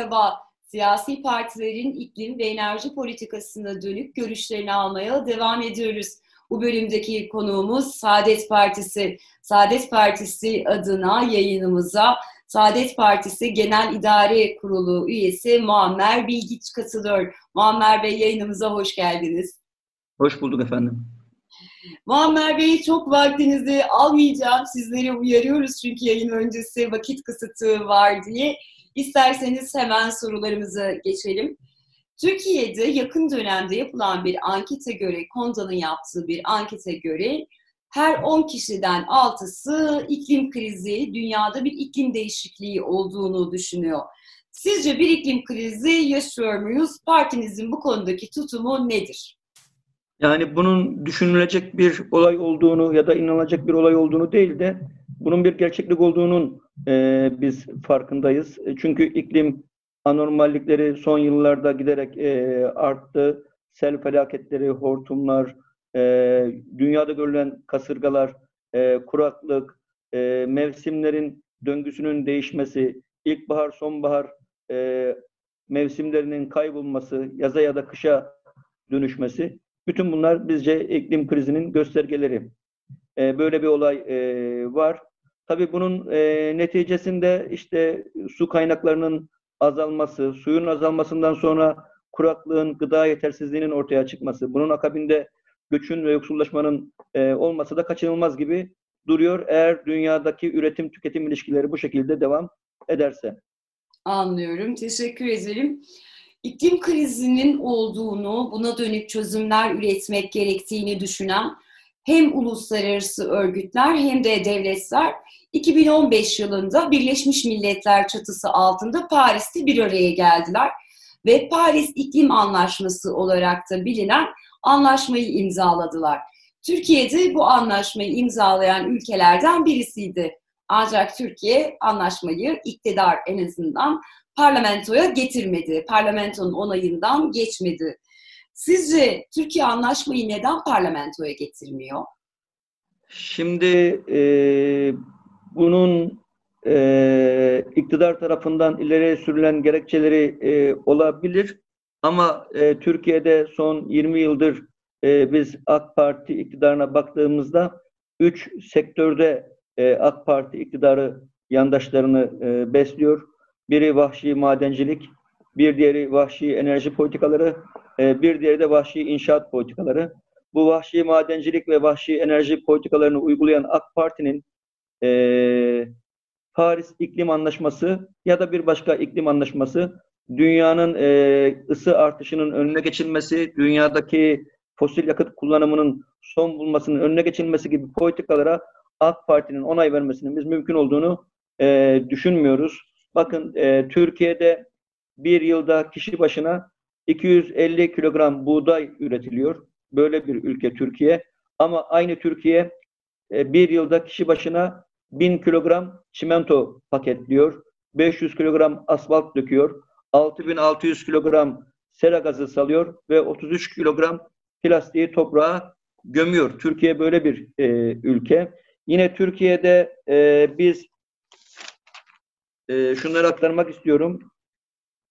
Merhaba. Siyasi partilerin iklim ve enerji politikasına dönük görüşlerini almaya devam ediyoruz. Bu bölümdeki konuğumuz Saadet Partisi. Saadet Partisi adına yayınımıza Saadet Partisi Genel İdare Kurulu üyesi Muammer Bilgiç katılıyor. Muammer Bey yayınımıza hoş geldiniz. Hoş bulduk efendim. Muammer Bey çok vaktinizi almayacağım. Sizleri uyarıyoruz çünkü yayın öncesi vakit kısıtı var diye. İsterseniz hemen sorularımıza geçelim. Türkiye'de yakın dönemde yapılan bir ankete göre, Konda'nın yaptığı bir ankete göre her 10 kişiden 6'sı iklim krizi, dünyada bir iklim değişikliği olduğunu düşünüyor. Sizce bir iklim krizi yaşıyor muyuz? Partinizin bu konudaki tutumu nedir? Yani bunun düşünülecek bir olay olduğunu ya da inanılacak bir olay olduğunu değil de bunun bir gerçeklik olduğunun e, biz farkındayız. E, çünkü iklim anormallikleri son yıllarda giderek e, arttı. Sel felaketleri, hortumlar, e, dünyada görülen kasırgalar, e, kuraklık, e, mevsimlerin döngüsünün değişmesi, ilkbahar, sonbahar e, mevsimlerinin kaybolması, yaza ya da kışa dönüşmesi bütün bunlar bizce iklim krizinin göstergeleri. E, böyle bir olay e, var. Tabii bunun e, neticesinde işte su kaynaklarının azalması, suyun azalmasından sonra kuraklığın, gıda yetersizliğinin ortaya çıkması, bunun akabinde göçün ve yoksullaşmanın e, olması da kaçınılmaz gibi duruyor eğer dünyadaki üretim tüketim ilişkileri bu şekilde devam ederse. Anlıyorum. Teşekkür ederim iklim krizinin olduğunu, buna dönük çözümler üretmek gerektiğini düşünen hem uluslararası örgütler hem de devletler 2015 yılında Birleşmiş Milletler çatısı altında Paris'te bir araya geldiler ve Paris İklim Anlaşması olarak da bilinen anlaşmayı imzaladılar. Türkiye'de bu anlaşmayı imzalayan ülkelerden birisiydi. Ancak Türkiye anlaşmayı iktidar en azından parlamentoya getirmedi. Parlamentonun onayından geçmedi. Sizce Türkiye anlaşmayı neden parlamentoya getirmiyor? Şimdi e, bunun e, iktidar tarafından ileri sürülen gerekçeleri e, olabilir. Ama e, Türkiye'de son 20 yıldır e, biz AK Parti iktidarına baktığımızda üç sektörde e, AK Parti iktidarı yandaşlarını e, besliyor. Biri vahşi madencilik, bir diğeri vahşi enerji politikaları, e, bir diğeri de vahşi inşaat politikaları. Bu vahşi madencilik ve vahşi enerji politikalarını uygulayan AK Parti'nin e, Paris İklim Anlaşması ya da bir başka iklim anlaşması dünyanın e, ısı artışının önüne geçilmesi, dünyadaki fosil yakıt kullanımının son bulmasının önüne geçilmesi gibi politikalara AK Parti'nin onay vermesinin biz mümkün olduğunu e, düşünmüyoruz. Bakın e, Türkiye'de bir yılda kişi başına 250 kilogram buğday üretiliyor. Böyle bir ülke Türkiye. Ama aynı Türkiye e, bir yılda kişi başına 1000 kilogram çimento paketliyor. 500 kilogram asfalt döküyor. 6600 kilogram sera gazı salıyor ve 33 kilogram plastiği toprağa gömüyor. Türkiye böyle bir e, ülke. Yine Türkiye'de e, biz e, şunları aktarmak istiyorum.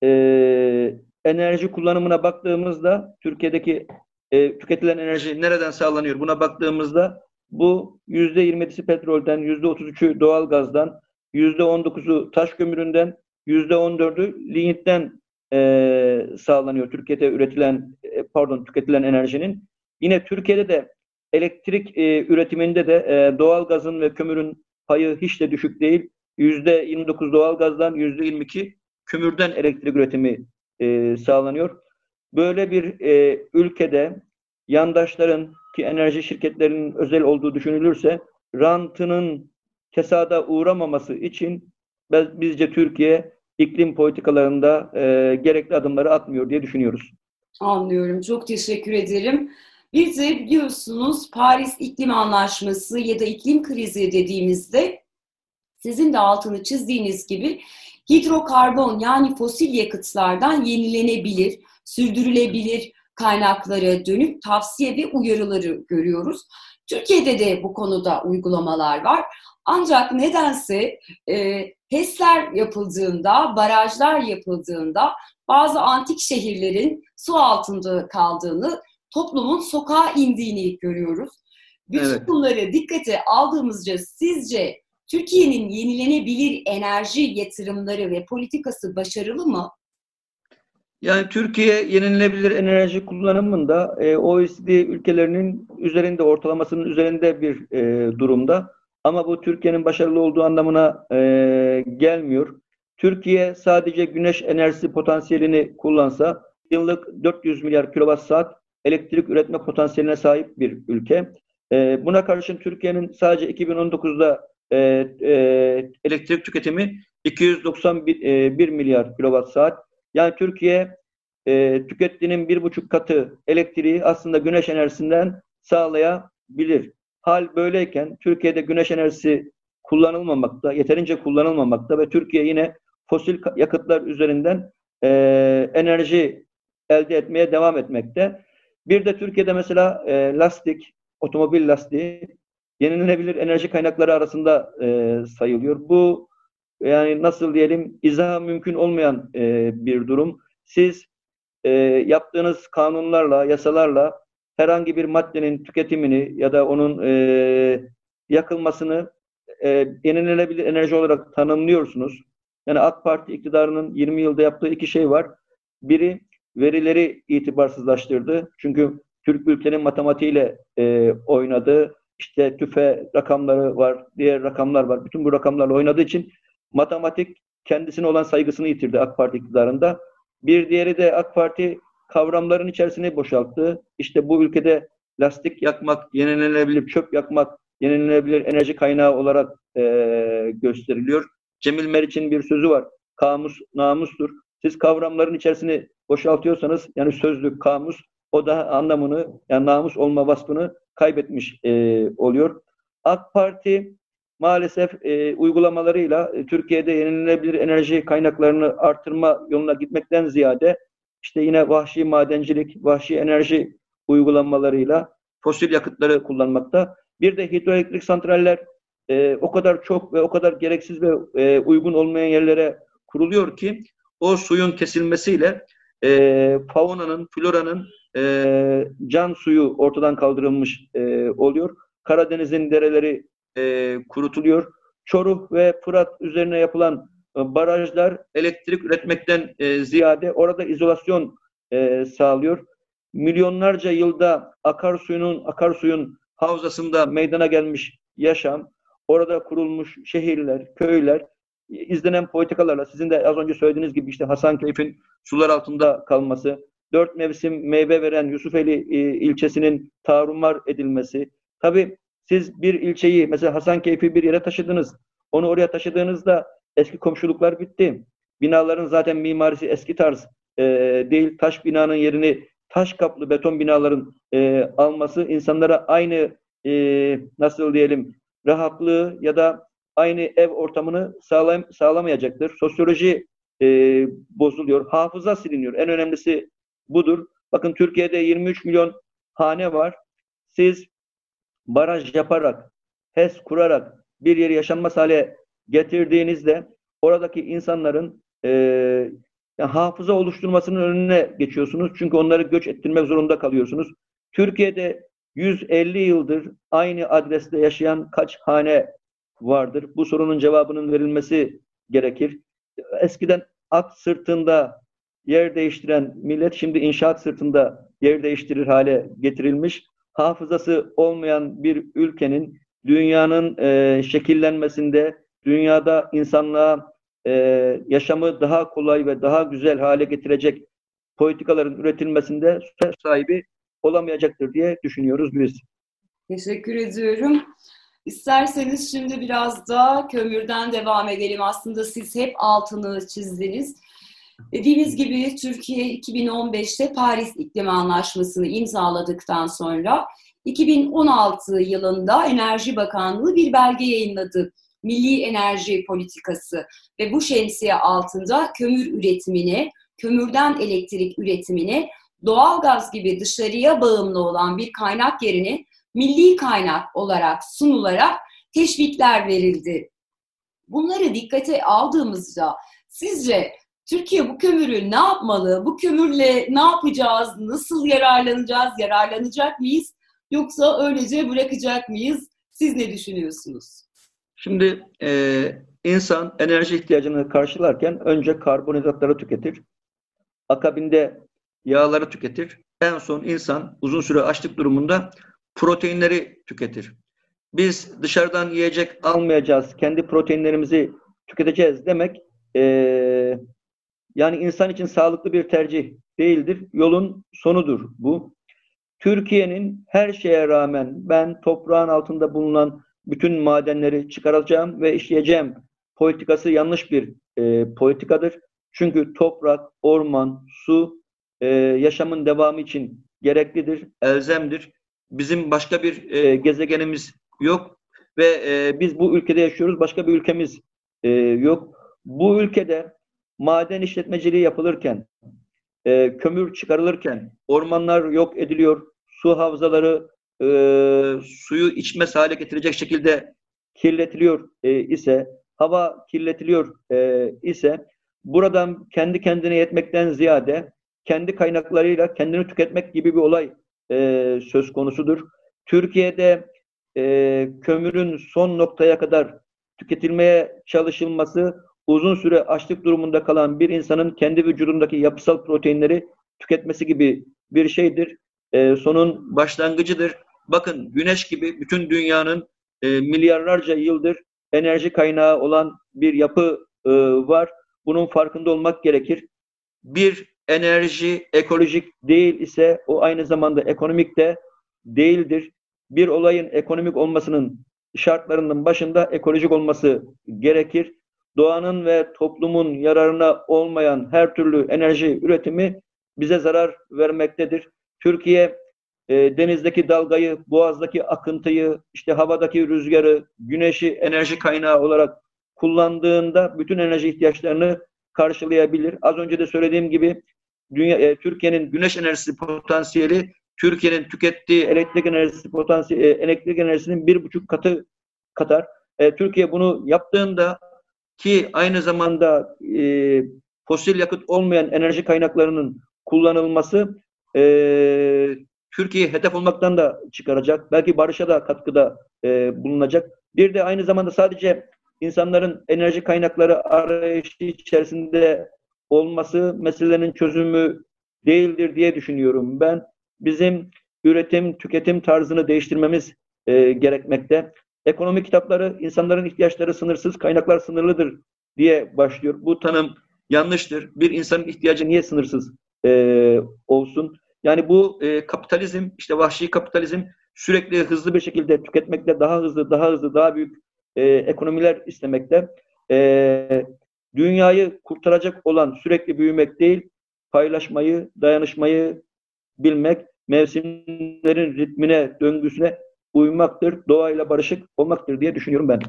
E, enerji kullanımına baktığımızda Türkiye'deki e, tüketilen enerji nereden sağlanıyor? Buna baktığımızda bu yüzde 27'si petrolden, yüzde 33'ü doğalgazdan, yüzde 19'u taş kömüründen, yüzde 14'ü lignitten e, sağlanıyor. Türkiye'de üretilen, e, pardon tüketilen enerjinin. Yine Türkiye'de de elektrik e, üretiminde de e, doğalgazın ve kömürün payı hiç de düşük değil. %29 doğalgazdan %22 kömürden elektrik üretimi e, sağlanıyor. Böyle bir e, ülkede yandaşların ki enerji şirketlerinin özel olduğu düşünülürse rantının kesada uğramaması için bizce Türkiye iklim politikalarında e, gerekli adımları atmıyor diye düşünüyoruz. Anlıyorum. Çok teşekkür ederim. Bir de biliyorsunuz Paris İklim Anlaşması ya da iklim krizi dediğimizde sizin de altını çizdiğiniz gibi hidrokarbon yani fosil yakıtlardan yenilenebilir, sürdürülebilir kaynaklara dönük tavsiye ve uyarıları görüyoruz. Türkiye'de de bu konuda uygulamalar var. Ancak nedense e, HES'ler yapıldığında, barajlar yapıldığında bazı antik şehirlerin su altında kaldığını, toplumun sokağa indiğini görüyoruz. Bütün evet. bunları dikkate aldığımızca sizce Türkiye'nin yenilenebilir enerji yatırımları ve politikası başarılı mı? Yani Türkiye yenilenebilir enerji kullanımında e, OECD ülkelerinin üzerinde, ortalamasının üzerinde bir e, durumda. Ama bu Türkiye'nin başarılı olduğu anlamına e, gelmiyor. Türkiye sadece güneş enerjisi potansiyelini kullansa yıllık 400 milyar kilowatt saat elektrik üretme potansiyeline sahip bir ülke. E, buna karşın Türkiye'nin sadece 2019'da e, e, elektrik tüketimi 291 e, milyar kilowatt saat. Yani Türkiye e, tükettiğinin bir buçuk katı elektriği aslında güneş enerjisinden sağlayabilir. Hal böyleyken Türkiye'de güneş enerjisi kullanılmamakta, yeterince kullanılmamakta ve Türkiye yine fosil yakıtlar üzerinden e, enerji elde etmeye devam etmekte. Bir de Türkiye'de mesela e, lastik, otomobil lastiği yenilenebilir enerji kaynakları arasında e, sayılıyor. Bu yani nasıl diyelim izah mümkün olmayan e, bir durum. Siz e, yaptığınız kanunlarla, yasalarla herhangi bir maddenin tüketimini ya da onun e, yakılmasını e, yenilenebilir enerji olarak tanımlıyorsunuz. Yani AK Parti iktidarının 20 yılda yaptığı iki şey var. Biri verileri itibarsızlaştırdı. Çünkü Türk ülkenin matematiğiyle e, oynadı. İşte tüfe rakamları var, diğer rakamlar var. Bütün bu rakamlarla oynadığı için matematik kendisine olan saygısını yitirdi AK Parti iktidarında. Bir diğeri de AK Parti kavramların içerisine boşalttı. İşte bu ülkede lastik yakmak, yenilenebilir çöp yakmak, yenilenebilir enerji kaynağı olarak e, gösteriliyor. Cemil Meriç'in bir sözü var. Kamus namustur. Siz kavramların içerisini boşaltıyorsanız yani sözlük, kamus o da anlamını yani namus olma vasfını kaybetmiş e, oluyor. AK Parti maalesef e, uygulamalarıyla e, Türkiye'de yenilenebilir enerji kaynaklarını artırma yoluna gitmekten ziyade işte yine vahşi madencilik, vahşi enerji uygulamalarıyla fosil yakıtları kullanmakta. Bir de hidroelektrik santraller e, o kadar çok ve o kadar gereksiz ve e, uygun olmayan yerlere kuruluyor ki o suyun kesilmesiyle e, faunanın, floranın e, can suyu ortadan kaldırılmış e, oluyor. Karadeniz'in dereleri e, kurutuluyor. Çoruh ve Fırat üzerine yapılan e, barajlar elektrik üretmekten e, ziyade orada izolasyon e, sağlıyor. Milyonlarca yılda akarsuyunun akarsuyun havzasında meydana gelmiş yaşam, orada kurulmuş şehirler, köyler, izlenen politikalarla sizin de az önce söylediğiniz gibi işte Hasankeyf'in sular altında kalması, dört mevsim meyve veren Yusufeli e, ilçesinin tarumar edilmesi. Tabi siz bir ilçeyi mesela Hasankeyf'i bir yere taşıdınız. Onu oraya taşıdığınızda eski komşuluklar bitti. Binaların zaten mimarisi eski tarz e, değil. Taş binanın yerini taş kaplı beton binaların e, alması insanlara aynı e, nasıl diyelim rahatlığı ya da aynı ev ortamını sağlam, sağlamayacaktır. Sosyoloji e, bozuluyor. Hafıza siliniyor. En önemlisi budur. Bakın Türkiye'de 23 milyon hane var. Siz baraj yaparak, HES kurarak bir yeri yaşanmaz hale getirdiğinizde oradaki insanların e, hafıza oluşturmasının önüne geçiyorsunuz. Çünkü onları göç ettirmek zorunda kalıyorsunuz. Türkiye'de 150 yıldır aynı adreste yaşayan kaç hane vardır? Bu sorunun cevabının verilmesi gerekir. Eskiden at sırtında yer değiştiren millet şimdi inşaat sırtında yer değiştirir hale getirilmiş hafızası olmayan bir ülkenin dünyanın e, şekillenmesinde, dünyada insanlığa e, yaşamı daha kolay ve daha güzel hale getirecek politikaların üretilmesinde söz sahibi olamayacaktır diye düşünüyoruz biz. Teşekkür ediyorum. İsterseniz şimdi biraz da kömürden devam edelim. Aslında siz hep altını çizdiniz. Dediğimiz gibi Türkiye 2015'te Paris İklim Anlaşması'nı imzaladıktan sonra 2016 yılında Enerji Bakanlığı bir belge yayınladı. Milli Enerji Politikası ve bu şemsiye altında kömür üretimini, kömürden elektrik üretimini, doğalgaz gibi dışarıya bağımlı olan bir kaynak yerine milli kaynak olarak sunularak teşvikler verildi. Bunları dikkate aldığımızda sizce Türkiye bu kömürü ne yapmalı? Bu kömürle ne yapacağız? Nasıl yararlanacağız? Yararlanacak mıyız? Yoksa öylece bırakacak mıyız? Siz ne düşünüyorsunuz? Şimdi e, insan enerji ihtiyacını karşılarken önce karbonhidratları tüketir. Akabinde yağları tüketir. En son insan uzun süre açlık durumunda proteinleri tüketir. Biz dışarıdan yiyecek almayacağız, kendi proteinlerimizi tüketeceğiz demek e, yani insan için sağlıklı bir tercih değildir. Yolun sonudur bu. Türkiye'nin her şeye rağmen ben toprağın altında bulunan bütün madenleri çıkaracağım ve işleyeceğim politikası yanlış bir e, politikadır. Çünkü toprak, orman, su e, yaşamın devamı için gereklidir, elzemdir. Bizim başka bir e, gezegenimiz yok ve e, biz bu ülkede yaşıyoruz, başka bir ülkemiz e, yok. Bu ülkede maden işletmeciliği yapılırken, e, kömür çıkarılırken, ormanlar yok ediliyor, su havzaları e, suyu içmez hale getirecek şekilde kirletiliyor e, ise, hava kirletiliyor e, ise, buradan kendi kendine yetmekten ziyade kendi kaynaklarıyla kendini tüketmek gibi bir olay e, söz konusudur. Türkiye'de e, kömürün son noktaya kadar tüketilmeye çalışılması uzun süre açlık durumunda kalan bir insanın kendi vücudundaki yapısal proteinleri tüketmesi gibi bir şeydir. E, sonun başlangıcıdır. Bakın güneş gibi bütün dünyanın e, milyarlarca yıldır enerji kaynağı olan bir yapı e, var. Bunun farkında olmak gerekir. Bir enerji ekolojik değil ise o aynı zamanda ekonomik de değildir. Bir olayın ekonomik olmasının şartlarının başında ekolojik olması gerekir doğanın ve toplumun yararına olmayan her türlü enerji üretimi bize zarar vermektedir. Türkiye e, denizdeki dalgayı, boğazdaki akıntıyı, işte havadaki rüzgarı, güneşi enerji kaynağı olarak kullandığında bütün enerji ihtiyaçlarını karşılayabilir. Az önce de söylediğim gibi dünya e, Türkiye'nin güneş enerjisi potansiyeli Türkiye'nin tükettiği elektrik enerjisi potansiyeli elektrik enerjisinin bir buçuk katı kadar. E, Türkiye bunu yaptığında ki aynı zamanda e, fosil yakıt olmayan enerji kaynaklarının kullanılması e, Türkiye'yi hedef olmaktan da çıkaracak. Belki barışa da katkıda e, bulunacak. Bir de aynı zamanda sadece insanların enerji kaynakları arayışı içerisinde olması meselelerin çözümü değildir diye düşünüyorum. Ben bizim üretim, tüketim tarzını değiştirmemiz e, gerekmekte. Ekonomi kitapları insanların ihtiyaçları sınırsız, kaynaklar sınırlıdır diye başlıyor. Bu tanım yanlıştır. Bir insanın ihtiyacı niye sınırsız e, olsun? Yani bu e, kapitalizm, işte vahşi kapitalizm sürekli hızlı bir şekilde tüketmekte daha hızlı, daha hızlı, daha büyük e, ekonomiler istemekte. E, dünyayı kurtaracak olan sürekli büyümek değil, paylaşmayı, dayanışmayı bilmek, mevsimlerin ritmine, döngüsüne uymaktır, doğayla barışık olmaktır diye düşünüyorum ben.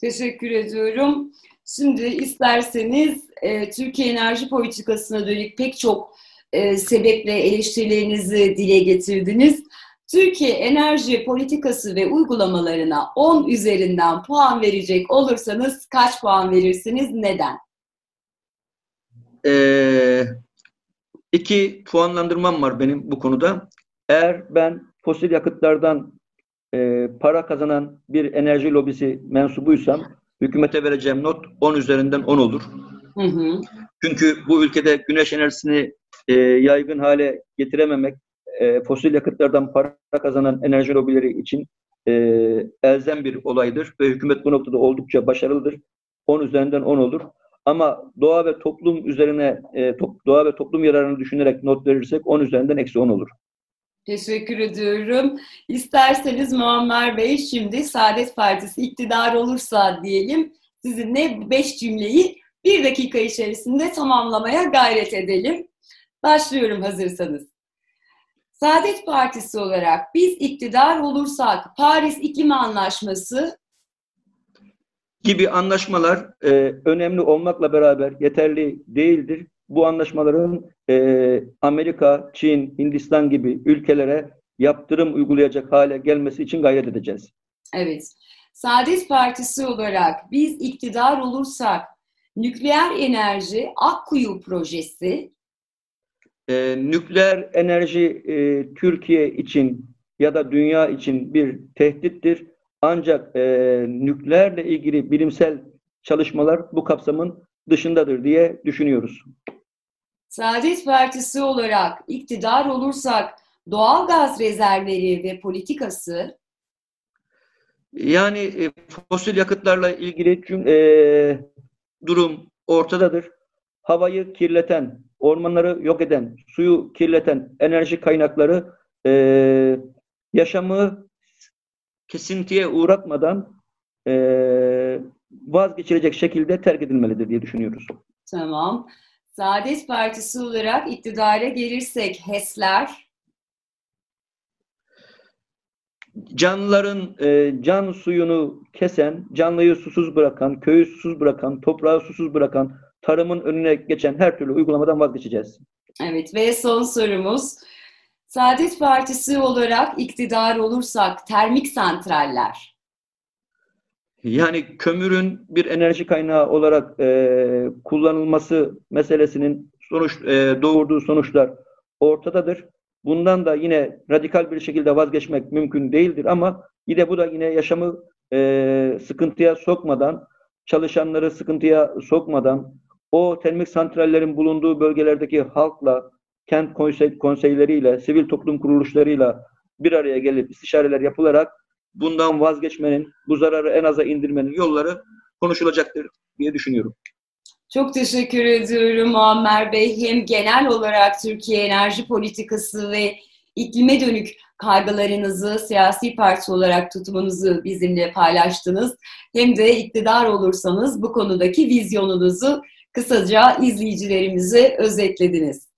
Teşekkür ediyorum. Şimdi isterseniz e, Türkiye enerji politikasına dönük pek çok e, sebeple eleştirilerinizi dile getirdiniz. Türkiye enerji politikası ve uygulamalarına 10 üzerinden puan verecek olursanız kaç puan verirsiniz? Neden? Ee, iki puanlandırmam var benim bu konuda. Eğer ben fosil yakıtlardan e, para kazanan bir enerji lobisi mensubuysam hükümete vereceğim not 10 üzerinden 10 olur. Hı hı. Çünkü bu ülkede güneş enerjisini e, yaygın hale getirememek, e, fosil yakıtlardan para kazanan enerji lobileri için e, elzem bir olaydır ve hükümet bu noktada oldukça başarılıdır. 10 üzerinden 10 olur. Ama doğa ve toplum üzerine e, top, doğa ve toplum yararını düşünerek not verirsek 10 üzerinden eksi 10 olur. Teşekkür ediyorum. İsterseniz Muammer Bey şimdi Saadet Partisi iktidar olursa diyelim sizinle beş cümleyi bir dakika içerisinde tamamlamaya gayret edelim. Başlıyorum hazırsanız. Saadet Partisi olarak biz iktidar olursak Paris İklim Anlaşması gibi anlaşmalar e, önemli olmakla beraber yeterli değildir bu anlaşmaların e, Amerika, Çin, Hindistan gibi ülkelere yaptırım uygulayacak hale gelmesi için gayret edeceğiz. Evet. Saadet Partisi olarak biz iktidar olursak nükleer enerji Akkuyu projesi e, nükleer enerji e, Türkiye için ya da dünya için bir tehdittir. Ancak e, nükleerle ilgili bilimsel çalışmalar bu kapsamın dışındadır diye düşünüyoruz. Saadet Partisi olarak iktidar olursak doğal gaz rezervleri ve politikası yani e, fosil yakıtlarla ilgili tüm e, durum ortadadır. Havayı kirleten, ormanları yok eden, suyu kirleten enerji kaynakları e, yaşamı kesintiye uğratmadan e, vazgeçilecek şekilde terk edilmelidir diye düşünüyoruz. Tamam. Saadet Partisi olarak iktidara gelirsek HES'ler canlıların e, can suyunu kesen, canlıyı susuz bırakan, köyü susuz bırakan, toprağı susuz bırakan, tarımın önüne geçen her türlü uygulamadan vazgeçeceğiz. Evet ve son sorumuz. Saadet Partisi olarak iktidar olursak termik santraller. Yani kömürün bir enerji kaynağı olarak e, kullanılması meselesinin sonuç e, doğurduğu sonuçlar ortadadır. Bundan da yine radikal bir şekilde vazgeçmek mümkün değildir ama yine bu da yine yaşamı e, sıkıntıya sokmadan, çalışanları sıkıntıya sokmadan, o termik santrallerin bulunduğu bölgelerdeki halkla, kent konsey, konseyleriyle, sivil toplum kuruluşlarıyla bir araya gelip istişareler yapılarak bundan vazgeçmenin, bu zararı en aza indirmenin yolları konuşulacaktır diye düşünüyorum. Çok teşekkür ediyorum Muammer Bey. Hem genel olarak Türkiye enerji politikası ve iklime dönük kaygılarınızı siyasi parti olarak tutumunuzu bizimle paylaştınız. Hem de iktidar olursanız bu konudaki vizyonunuzu kısaca izleyicilerimize özetlediniz.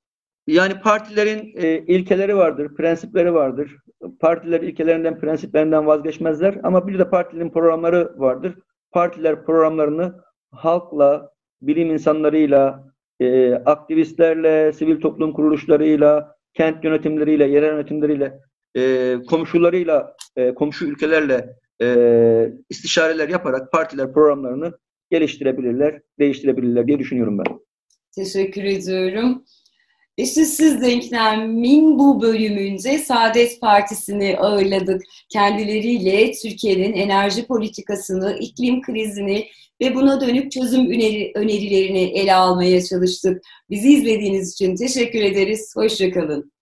Yani partilerin e, ilkeleri vardır, prensipleri vardır. Partiler ilkelerinden, prensiplerinden vazgeçmezler ama bir de partilerin programları vardır. Partiler programlarını halkla, bilim insanlarıyla, e, aktivistlerle, sivil toplum kuruluşlarıyla, kent yönetimleriyle, yerel yönetimleriyle, e, komşularıyla, e, komşu ülkelerle e, istişareler yaparak partiler programlarını geliştirebilirler, değiştirebilirler diye düşünüyorum ben. Teşekkür ediyorum. İşte siz denklemin bu bölümünde Saadet Partisi'ni ağırladık. Kendileriyle Türkiye'nin enerji politikasını, iklim krizini ve buna dönük çözüm öneri, önerilerini ele almaya çalıştık. Bizi izlediğiniz için teşekkür ederiz. Hoşçakalın.